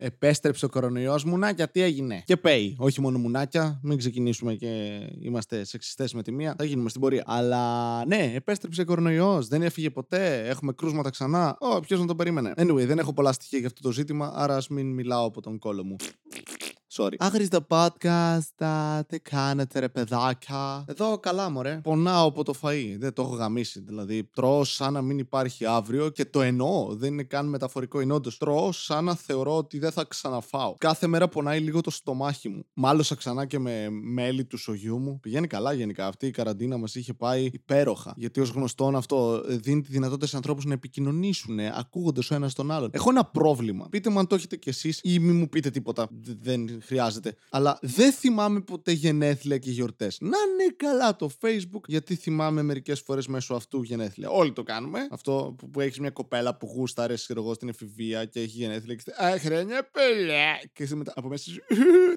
Επέστρεψε ο κορονοϊός μουνάκια, τι έγινε; Και πέει. Όχι μόνο μουνάκια, μην ξεκινήσουμε και είμαστε σεξιστές με τη μία. Θα γίνουμε στην πορεία. Αλλά ναι, επέστρεψε ο κορονοϊός. Δεν έφυγε ποτέ. Έχουμε κρούσματα ξανά. Ω, ποιος να το περίμενε; Anyway, δεν έχω πολλά στοιχεία για αυτό το ζήτημα, άρα ας μην μιλάω από τον κόλο μου. Sorry. Άχρηστα podcast, τι κάνετε ρε παιδάκια. Εδώ καλά μωρέ. Πονάω από το φαΐ. Δεν το έχω γαμίσει. Δηλαδή τρώω σαν να μην υπάρχει αύριο και το εννοώ. Δεν είναι καν μεταφορικό είναι όντως. Τρώω σαν να θεωρώ ότι δεν θα ξαναφάω. Κάθε μέρα πονάει λίγο το στομάχι μου. Μάλωσα ξανά και με μέλη του σογιού μου. Πηγαίνει καλά γενικά. Αυτή η καραντίνα μας είχε πάει υπέροχα. Γιατί ως γνωστόν αυτό δίνει τη δυνατότητα σε ανθρώπους να επικοινωνήσουν ακούγοντας ο ένας τον άλλον. Έχω ένα πρόβλημα. Πείτε μου αν το έχετε κι εσείς ή μη μου πείτε τίποτα. Δεν χρειάζεται. Αλλά δεν θυμάμαι ποτέ γενέθλια και γιορτές. Να είναι καλά το Facebook, γιατί θυμάμαι μερικές φορές μέσω αυτού γενέθλια. Όλοι το κάνουμε. Αυτό που, που έχεις μια κοπέλα που γούσταρες, ξέρω εγώ, στην εφηβεία και έχει γενέθλια και Α, χρόνια πολλά. Και είσαι μετά από μέσα σου,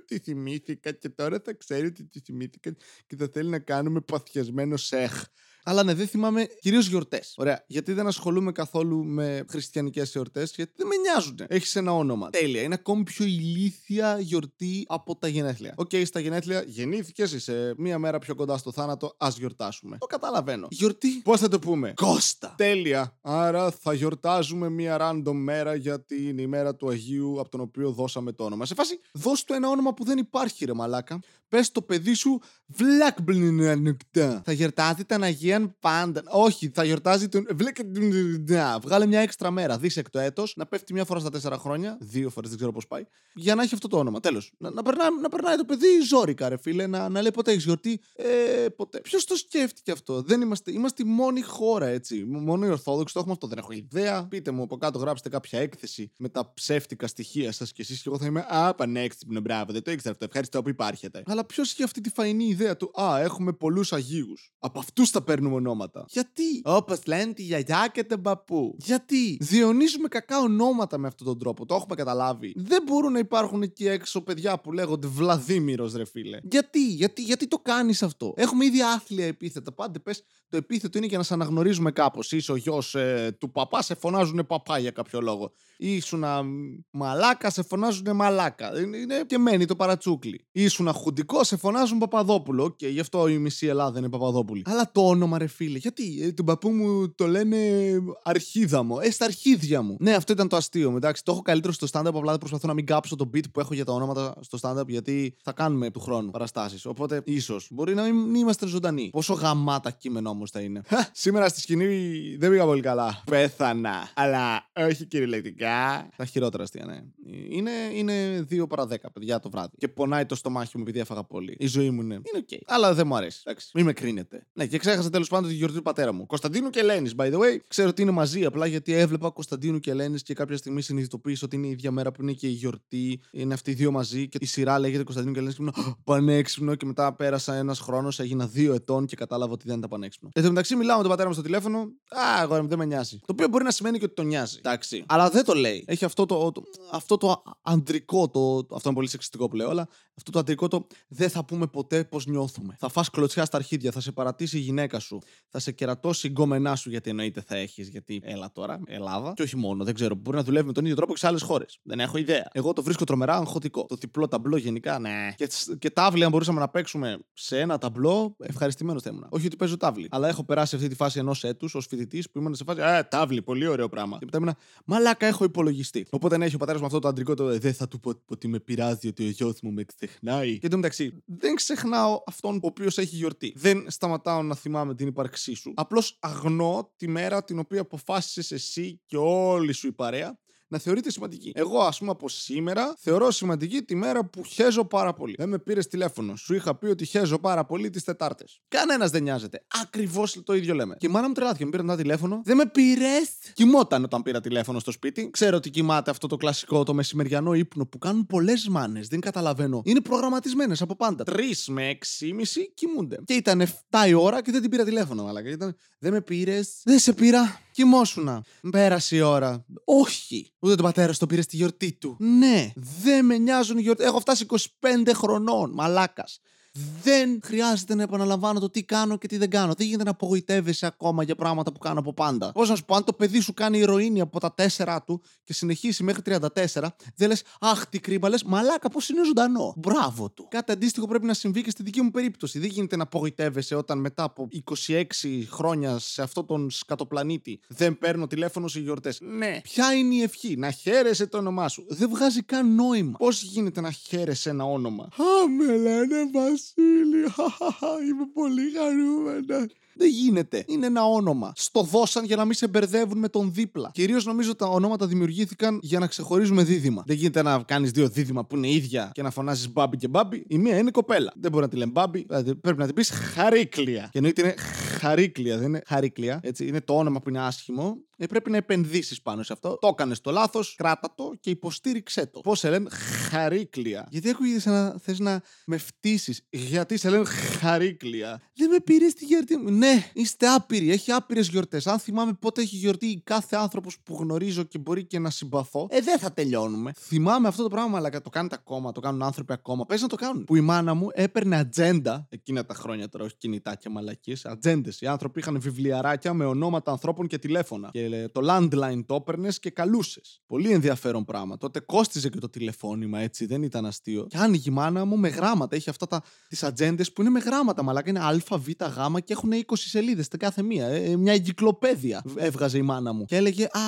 τι θυμήθηκα και τώρα θα ξέρει ότι τι θυμήθηκα και θα θέλει να κάνουμε παθιασμένο σεχ. Αλλά ναι, δεν θυμάμαι κυρίως γιορτές. Ωραία. Γιατί δεν ασχολούμαι καθόλου με χριστιανικές γιορτές, γιατί δεν με νοιάζουν. Έχεις ένα όνομα. Τέλεια. Είναι ακόμη πιο ηλίθια γιορτή από τα γενέθλια. OK, okay, στα γενέθλια γεννήθηκες, είσαι μία μέρα πιο κοντά στο θάνατο, ας γιορτάσουμε. Το καταλαβαίνω. Γιορτή, πώς θα το πούμε; Κώστα. Τέλεια. Άρα θα γιορτάζουμε μία random μέρα γιατί είναι η μέρα του Αγίου από τον οποίο δώσαμε το όνομα. Σε φάση, δώσ' του ένα όνομα που δεν υπάρχει, ρε μαλάκα. Πες το παιδί σου Βλάκμπλινανουκτά. Θα γιορτάζει τον Αγίαν πάντα. Όχι, θα γιορτάζει τον. Βγάλε μια έξτρα μέρα. Δίσεκτο έτος να πέφτει μια φορά στα τέσσερα χρόνια. Δύο φορές δεν ξέρω πώς πάει. Για να έχει αυτό το όνομα. Τέλος. Να, να, περνάει, να περνάει το παιδί ζώρικα, ρε φίλε. Να, να λέει ποτέ έχεις γιορτή. Ε, ποτέ. Ποιος το σκέφτηκε αυτό; Δεν είμαστε, είμαστε η μόνη χώρα έτσι. Μόνο οι Ορθόδοξοι το έχουμε αυτό. Δεν έχω ιδέα. Πείτε μου από κάτω, γράψτε κάποια έκθεση με τα ψεύτικα στοιχεία σας και εσείς και εγώ θα είμαι Α, πανέξυπνο, μπράβο. Δεν το ήξερα αυτό. Ευχαριστώ που υπάρχετε. Αλλά ποιος είχε αυτή τη φαϊνή ιδέα του Α, έχουμε πολλούς Αγίους. Από αυτούς θα παίρνουμε ονόματα. Γιατί; Όπως λένε τη γιαγιά και τον παππού. Γιατί; Διονύζουμε κακά ονόματα με αυτόν τον τρόπο. Το έχουμε καταλάβει. Δεν μπορούν να υπάρχουν εκεί έξω παιδιά που λέγονται Βλαδίμηρος, ρε φίλε. Γιατί; Γιατί, γιατί το κάνεις αυτό; Έχουμε ήδη άθλια επίθετα. Πάντε πες το επίθετο είναι για να σε αναγνωρίζουμε κάπως. Είσαι ο γιος ε, του παπά, σε φωνάζουν παπά για κάποιο λόγο. Ήσουν μαλάκα, σε φωνάζουν μαλάκα. Είναι και μένει το παρατσούκλι. Ήσουν χουντικό, σε φωνάζουν Παπαδόπουλο. Και γι' αυτό η μισή Ελλάδα είναι Παπαδόπουλη. Αλλά το όνομα, ρε φίλε, γιατί ε, τον παππού μου το λένε Αρχίδαμο. Ε, στα αρχίδια μου. Ναι, αυτό ήταν το αστείο. Εντάξει, το έχω καλύτερο στο stand-up. Απλά προσπαθώ να μην κάψω το bit που έχω για τα ονόματα στο stand-up γιατί θα κάνουμε του χρόνου παραστάσεις. Οπότε ίσως μπορεί να μην είμαστε ζωντανοί. Πόσο γαμάτα κείμενο όμως θα είναι. Σήμερα στη σκηνή δεν πήγα πολύ καλά. Πέθανα. Αλλά όχι κυριολεκτικά. Τα χειρότερα αστεία, ναι. Είναι, είναι 2 παρα 10 παιδιά το βράδυ. Και πονάει το στομάχι μου επειδή έφαγα πολύ. Η ζωή μου είναι. Είναι οκ. Αλλά δεν μου αρέσει. Εντάξει. Μην με κρίνετε. Ναι, και ξέχασα τέλος πάντων τη γιορτή του πατέρα μου. Κωνσταντίνου και Ελένης, by the way. Ξέρω ότι είναι μαζί απλά γιατί έβλεπα Κωνσταντίνου και Ελένης και κάποια στιγμή συνειδητοποίησα ότι είναι η ίδια μέρα που είναι και η γιορτή. Είναι αυτοί οι δύο μαζί και η σειρά λέγεται Κωνσταντίνου και Ελένης και ήμουν πανέξυπνος και μετά πέρασα ένας χρόνος, έγινα δύο ετών και κατάλαβα ότι δεν ήταν πανέξυπνο. Εν τω μεταξύ μιλάω με τον πατέρα μου στο τηλέφωνο. Α, εγώ δεν με νοιάζει. Το οποίο μπορεί να σημαίνει και ότι τον νοιάζει. Εντάξει. Αλλά δεν το λέει. Έχει αυτό το, το, αυτό το αντρικό, το, αυτό είναι πολύ σεξιστικό που λέω, αλλά αυτό το αντρικό το δεν θα πούμε ποτέ πώς νιώθουμε. Θα φας κλωτσιά στα αρχίδια, θα σε παρατήσει η γυναίκα σου, θα σε κερατώσει η γκόμενά σου γιατί εννοείται θα έχεις, γιατί έλα τώρα, Ελλάδα. Και όχι μόνο, δεν ξέρω, μπορεί να δουλεύει με τον ίδιο τρόπο και σε άλλες χώρες. Δεν έχω ιδέα. Εγώ το βρίσκω τρομερά αγχωτικό. Το διπλό ταμπλό γενικά, ναι. Και, και τάβλη, αν μπορούσαμε να παίξουμε σε ένα ταμπλό, ευχαριστημένος θα ήμουν. Όχι ότι παίζω τάβλη. Αλλά έχω περάσει αυτή τη φάση ενός έτους ως φοιτητής που ήμουν σε φάση. Α, τάβλη, πολύ ωραίο πράγμα. Και μετά ήμουν, Μαλάκα, έχω υπολογιστή. Οπότε να έχει ο πατέρας μου αυτό το αντρικό το. Δεν θα του πω ότι με πειράζει ότι ο γιος μου με ξεχνάει. Και μεταξύ, δεν ξεχνάω αυτόν ο οποίος έχει γιορτή. Δεν σταματάω να θυμάμαι την ύπαρξή σου. Απλώς αγνώ τη μέρα την οποία αποφάσισες εσύ και όλη σου η παρέα να θεωρείται σημαντική. Εγώ, ας πούμε, από σήμερα θεωρώ σημαντική τη μέρα που χέζω πάρα πολύ. Δεν με πήρες τηλέφωνο. Σου είχα πει ότι χέζω πάρα πολύ τις Τετάρτες. Κανένας δεν νοιάζεται. Ακριβώς το ίδιο λέμε. Και η μάνα μου τρελάθηκε. Με πήρε ένα τηλέφωνο. Δεν με πήρες. Κοιμόταν όταν πήρα τηλέφωνο στο σπίτι. Ξέρω ότι κοιμάται αυτό το κλασικό, το μεσημεριανό ύπνο που κάνουν πολλές μάνες. Δεν καταλαβαίνω. Είναι προγραμματισμένες από πάντα. 3 με 6,5 κοιμούνται. Και ήταν 7 η ώρα και δεν την πήρα τηλέφωνο, αλλά ήταν. Δεν με πήρες. Δεν σε πήρα. Κοιμόσουνα. Πέρασε η ώρα. Όχι. Ούτε τον πατέρα το πήρε στη γιορτή του. Ναι. Δεν με νοιάζουν οι γιορτέ. Έχω φτάσει 25 χρονών. Μαλάκας. Δεν χρειάζεται να επαναλαμβάνω το τι κάνω και τι δεν κάνω. Δεν γίνεται να απογοητεύεσαι ακόμα για πράγματα που κάνω από πάντα. Πώς να σου πω, αν το παιδί σου κάνει ηρωίνη από τα 4 του και συνεχίσει μέχρι 34, δεν λες Αχ, τι κρίμα, λες Μαλάκα, πώς είναι ζωντανό. Μπράβο του. Κάτι αντίστοιχο πρέπει να συμβεί και στη δική μου περίπτωση. Δεν γίνεται να απογοητεύεσαι όταν μετά από 26 χρόνια σε αυτόν τον σκατοπλανήτη δεν παίρνω τηλέφωνο σε γιορτές. Ναι. Ποια είναι η ευχή, να χαίρεσαι το όνομά σου. Δεν βγάζει καν νόημα. Πώς γίνεται να χαίρεσαι ένα όνομα; Α, με λένε Βασίλη. Είμαι πολύ χαρούμενα. Δεν γίνεται. Είναι ένα όνομα. Στο δώσαν για να μην σε μπερδεύουν με τον δίπλα. Κυρίως νομίζω τα ονόματα δημιουργήθηκαν για να ξεχωρίζουμε δίδυμα. Δεν γίνεται να κάνεις δύο δίδυμα που είναι ίδια και να φωνάζεις μπάμπι και μπάμπι. Η μία είναι κοπέλα. Δεν μπορεί να τη λένε μπάμπι. Δηλαδή πρέπει να την πεις χαρίκλια. Και εννοείται είναι χαρίκλια, δεν είναι χαρίκλια. Έτσι, είναι το όνομα που είναι άσχημο ε, πρέπει να επενδύσεις πάνω σε αυτό. Το έκανες το λάθος, κράτα το και υποστήριξέ το. Πώς σε λένε χαρίκλια. Γιατί ακούγεται σαν να θες να με φτύσεις. Γιατί σε λένε χαρίκλια. Δεν με πήρες τη γιορτή μου. Ναι, είστε άπειροι. Έχει άπειρες γιορτές. Αν θυμάμαι πότε έχει γιορτή κάθε άνθρωπος που γνωρίζω και μπορεί και να συμπαθώ, ε, δεν θα τελειώνουμε. Θυμάμαι αυτό το πράγμα, αλλά το κάνετε ακόμα, το κάνουν άνθρωποι ακόμα. Πες να το κάνουν. Που η μάνα μου έπαιρνε ατζέντα εκείνα τα χρόνια τώρα, όχι κινητά και μαλακίες. Ατζέντες. Οι άνθρωποι είχαν βιβλιαράκια με ονόματα ανθρώπων και τηλέφωνα. Και το landline το έπαιρνες και καλούσες. Πολύ ενδιαφέρον πράγμα. Τότε κόστιζε και το τηλεφώνημα, έτσι, δεν ήταν αστείο. Και άνοιγε η μάνα μου με γράμματα. Έχει αυτά τα τις ατζέντες που είναι με γράμματα, μαλάκα είναι Α, Β, Γ και έχουν 20 σελίδες την κάθε μία. Ε, ε, μια εγκυκλοπαίδεια έβγαζε η μάνα μου. Και έλεγε Α,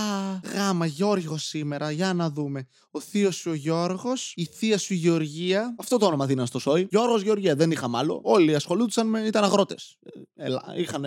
γάμα, Γιώργος σήμερα, για να δούμε. Ο θείος σου ο Γιώργος, η θεία σου Γεωργία. Αυτό το όνομα δίναν στο σόι. Γιώργος Γεωργία, δεν είχαμε άλλο. Όλοι ασχολούνταν με. ήταν αγρότες. Ε, είχαν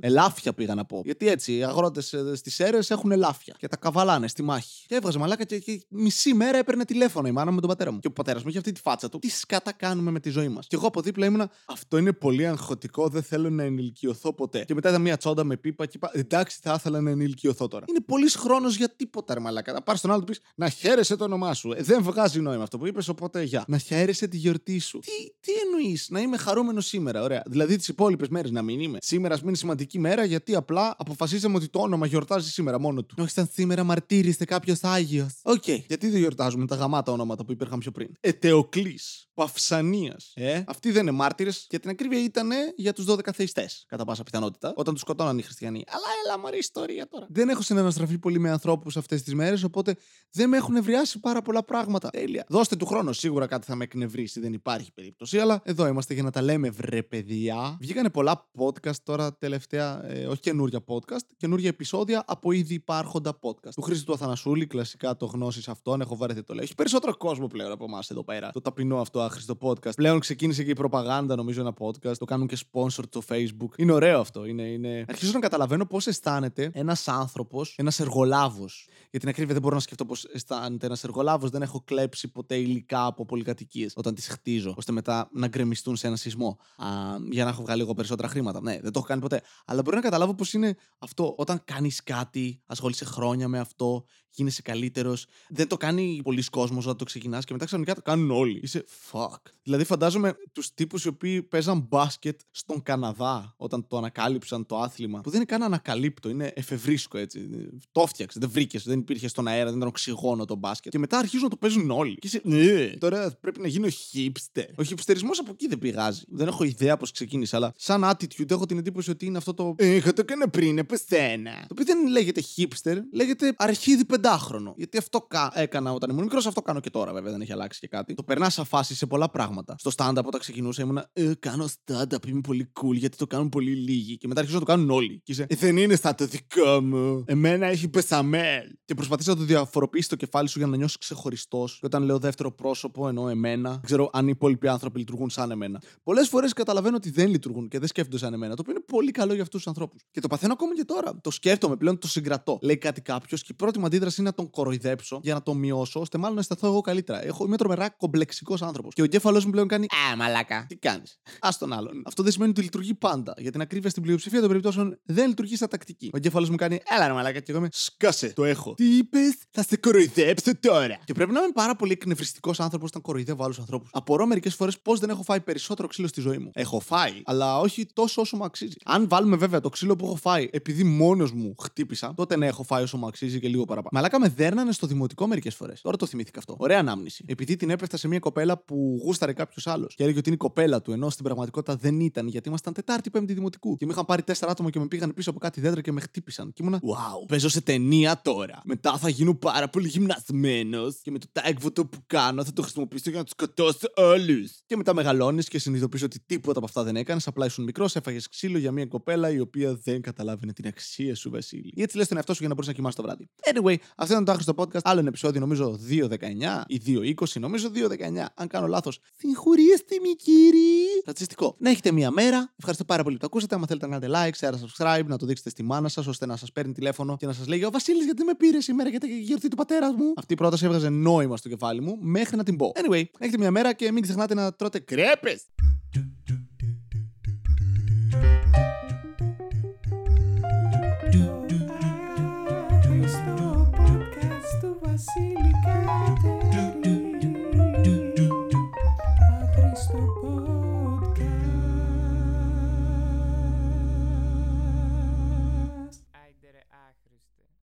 ελάφια πήγα να πω. Γιατί έτσι, οι αγρότες στις αίρες έχουν ελάφια και τα καβαλάνε στη μάχη. Και έβγαζε μαλάκα και, και μισή μέρα έπαιρνε τηλέφωνο η μάνα με τον πατέρα μου. Και ο πατέρας μου είχε αυτή τη φάτσα του. Τι σκάτα κάνουμε με τη ζωή μας. Και εγώ από δίπλα ήμουνα, Αυτό είναι πολύ αγχωτικό, δεν θέλω να ενηλικιωθώ ποτέ. Και μετά ήταν μια τσόντα με πίπα και είπα, Εντάξει, θα ήθελα να ενηλικιωθώ τώρα. Είναι πολύς χρόνος για τίποτα, ρε μαλάκα. Να πάρεις τον άλλο του πεις να χαίρεσαι το όνομά σου. Ε, δεν βγάζει νόημα αυτό που είπες, οπότε για. Να χαίρεσαι τη γιορτή σου. Τι, τι εννοείς, να είμαι χαρούμενος σήμερα, ωραία. Δηλαδή τις υπόλοιπες μέρες να μην είμαι. Σήμερα ας μην είναι σημαντική μέρα γιατί απλά αποφασίσαμε ότι το όνομα γιορτάζει σήμερα μόνο του. Όχι σαν σήμερα μαρτύρησε κάποιος Άγιος. OK. Okay. Γιατί δεν γιορτάζουμε τα γαμάτα ονόματα που υπήρχαν πιο πριν. Ετεοκλής. Παυσανία. Ε, αυτοί δεν είναι μάρτυρες. Για την ακρίβεια ήταν για τους 12 θεϊστές. Κατά πάσα πιθανότητα. Όταν τους σκοτώναν οι χριστιανοί. Αλλά έλα, μωρή ιστορία τώρα. Δεν έχω συναναστραφεί πολύ με ανθρώπους αυτές τις μέρες, οπότε δεν με έχουν ευριάσει πάρα πολλά πράγματα. Τέλεια. Δώστε του χρόνο. Σίγουρα κάτι θα με εκνευρίσει. Δεν υπάρχει περίπτωση. Αλλά εδώ είμαστε για να τα λέμε, βρε παιδιά. Βγήκανε πολλά podcast τώρα τελευταία. Ε, όχι καινούρια podcast. Καινούρια επεισόδια από ήδη υπάρχοντα podcast. Του Χρήστο του Αθανασούλη, κλασικά το γνώση αυτόν. Έχω βαρεθεί το λέω. Έχει περισσότερο κόσμο πλέον από εμάς εδώ πέρα. Το ταπεινό αυτό άχρηστο podcast. Πλέον ξεκίνησε και η προπαγάνδα, νομίζω, ένα podcast. Το κάνουν και sponsor το Facebook. Είναι ωραίο αυτό. Είναι, είναι... Αρχίζω να καταλαβαίνω πώς αισθάνεται ένας άνθρωπος, ένας εργολάβος. Για την ακρίβεια δεν μπορώ να σκεφτώ πώς αισθάνεται ένας εργολάβος. Δεν έχω κλέψει ποτέ υλικά από πολυκατοικίες όταν τις χτίζω, ώστε μετά να γκρεμιστούν σε ένα σεισμό. Α, για να έχω βγάλει λίγο περισσότερα χρήματα. Ναι, δεν το έχω κάνει ποτέ. Αλλά μπορεί να καταλάβω πώς είναι αυτό όταν κάνεις κάτι, ασχολείσαι χρόνια με αυτό, γίνεσαι καλύτερος. Δεν το κάνει πολλοί κόσμος όταν το ξεκινάς και μετά ξαφνικά το κάνουν όλοι. Είσαι fuck. Δηλαδή, φαντάζομαι τους τύπους οι οποίοι παίζαν μπάσκετ στον Καναδά όταν το ανακάλυψαν το άθλημα. Που δεν είναι καν ανακαλύπτω, είναι εφευρίσκο έτσι. Το φτιάξε, δεν βρήκες, δεν υπήρχε στον αέρα, δεν ήταν οξυγόνο το μπάσκετ. Και μετά αρχίζουν να το παίζουν όλοι. Και είσαι, ναι, τώρα πρέπει να γίνω hipster. Ο hipsteρισμό από εκεί δεν πηγάζει. Δεν έχω ιδέα πώς ξεκίνησε, αλλά σαν attitude έχω την εντύπωση ότι είναι αυτό το. Είχα το έκανε πριν, επεσένα. Το οποίο δεν λέγεται hipster, λέγεται αρχίδι πεντάχρονο. Γιατί αυτό κα... έκανα όταν ήμουν μικρός, αυτό κάνω και τώρα βέβαια, δεν έχει αλλάξει και κάτι. Το περνάς σαν φάση σε πολλά πράγματα. Στο stand-up όταν ξεκινούσα ήμουνα ε, κάνω stand-up, είμαι πολύ cool γιατί το κάνουν πολύ λίγοι. Και μετά αρχίζω να το κάνουν όλοι. Και είσαι, ε, δεν είναι στα το δικό μου. Εμένα έχει πεσαμέλ. Και προσπαθείς να το διαφοροποιήσεις το κεφάλι σου για να νιώσεις ξεχωριστός. Και όταν λέω δεύτερο πρόσωπο, εννοώ εμένα. Δεν ξέρω αν οι υπόλοιποι άνθρωποι λειτουργούν σαν εμένα. Πολλές φορές καταλαβαίνω ότι δεν λειτουργούν και δεν σκέφτονται σαν εμένα. Το οποίο είναι πολύ καλό για αυτούς τους ανθρώπους. Και το παθαίνω ακόμα και τώρα. Το σκέφτομαι πλέον, το συγκρατώ. Λέει κάτι κάποιος και η πρώτη μου αντίδραση είναι να τον κοροϊδέψω για να τον μειώσω, ώστε μάλλον να αισθανθώ εγώ καλύτερα. Έχω, είμαι τρομερά κομπλεξικός άνθρωπος. Και ο εγκέφαλό μου πλέον κάνει Α, μαλάκα. Τι κάνεις; Α τον άλλον. Αυτό δεν σημαίνει ότι λειτουργεί πάντα. Για την ακρίβεια στην πλειοψηφία των περιπτώσεων δεν λειτουργεί στα τακτική. Ο εγκέφαλος μου κάνει Έλα, ρε μαλάκα. Και εγώ είμαι Σκάσε. Το έχω. Τι είπες, θα σε κοροϊδέψω τώρα. Και πρέπει να είμαι πάρα πολύ εκνευριστικός άνθρωπος όταν κοροϊδεύω άλλους ανθρώπους. Απορώ μερικές φορές πώς δεν έχω φάει περισσότερο ξύλο στη ζωή μου. Έχω φάει, αλλά όχι τόσο όσο μου αξίζει. Αν βάλουμε βέβαια το ξύλο που έχω φάει επειδή μόνος μου χτύπησα, τότε ναι, έχω φάει όσο μου αξίζει και λίγο παραπάνω. Μαλάκα με δέρνανε στο δημοτικό μερικές φορές. Τώρα το θυμήθηκα αυτό. Ωραία ανάμνηση. Επειδή την έπεφτα σε μια κοπέλα που γούσταρε κάποιος άλλος και έλεγε ότι είναι η κοπέλα του, ενώ στην πραγματικότητα δεν ήταν γιατί ήμασταν Τετάρτη Πέμπτη Δημοτικού. Και με είχαν πάρει τέσσερα άτομα και με πήγαν πίσω από κάτι δέντρα και με χτύπησαν. Και ήμουνα, Wow, παίζω σε ταινία τώρα. Μετά θα γίνω πάρα πολύ γυμνασμένος και με το τάγκβοτο που κάνω θα το χρησιμοποιήσω για να τους σκοτώσω όλους. Και μετά μεγαλώνεις και συνειδητοποιείς ότι τίποτα από αυτά δεν έκανες. Απλά ήσουν μικρός, έφαγες ξύλο για μια κοπέλα η οποία δεν καταλάβαινε την αξία σου, Βασίλη. Ή έτσι λες τον εαυτό σου για να μπορείς να κοιμάσαι το βράδυ. Anyway, αυτό ήταν το άχρηστο podcast. Άλλο ένα επεισόδιο, νομίζω 2.19 ή 2.20, νομίζω 2.19. Αν κάνω λάθος, συγχωρήστε με κύριε. Ρατσιστικό. Να έχετε μία μέρα. Ευχαριστώ πάρα πολύ που το ακούσατε. Αν θέλετε να κάνετε like, share, subscribe, να το δείξετε στη μάνα σας ώστε να σας παίρνει τηλέφωνο και να σας λέει Ο Βασίλης, γιατί με πήρε σήμερα για τη γιορτή του πατέρας μου; Αυτή η πρόταση έβγαζε νόημα στο κεφάλι μου μέχρι να την πω. Anyway, έχετε μία μέρα και μην ξεχνάτε να τρώτε κρέπες.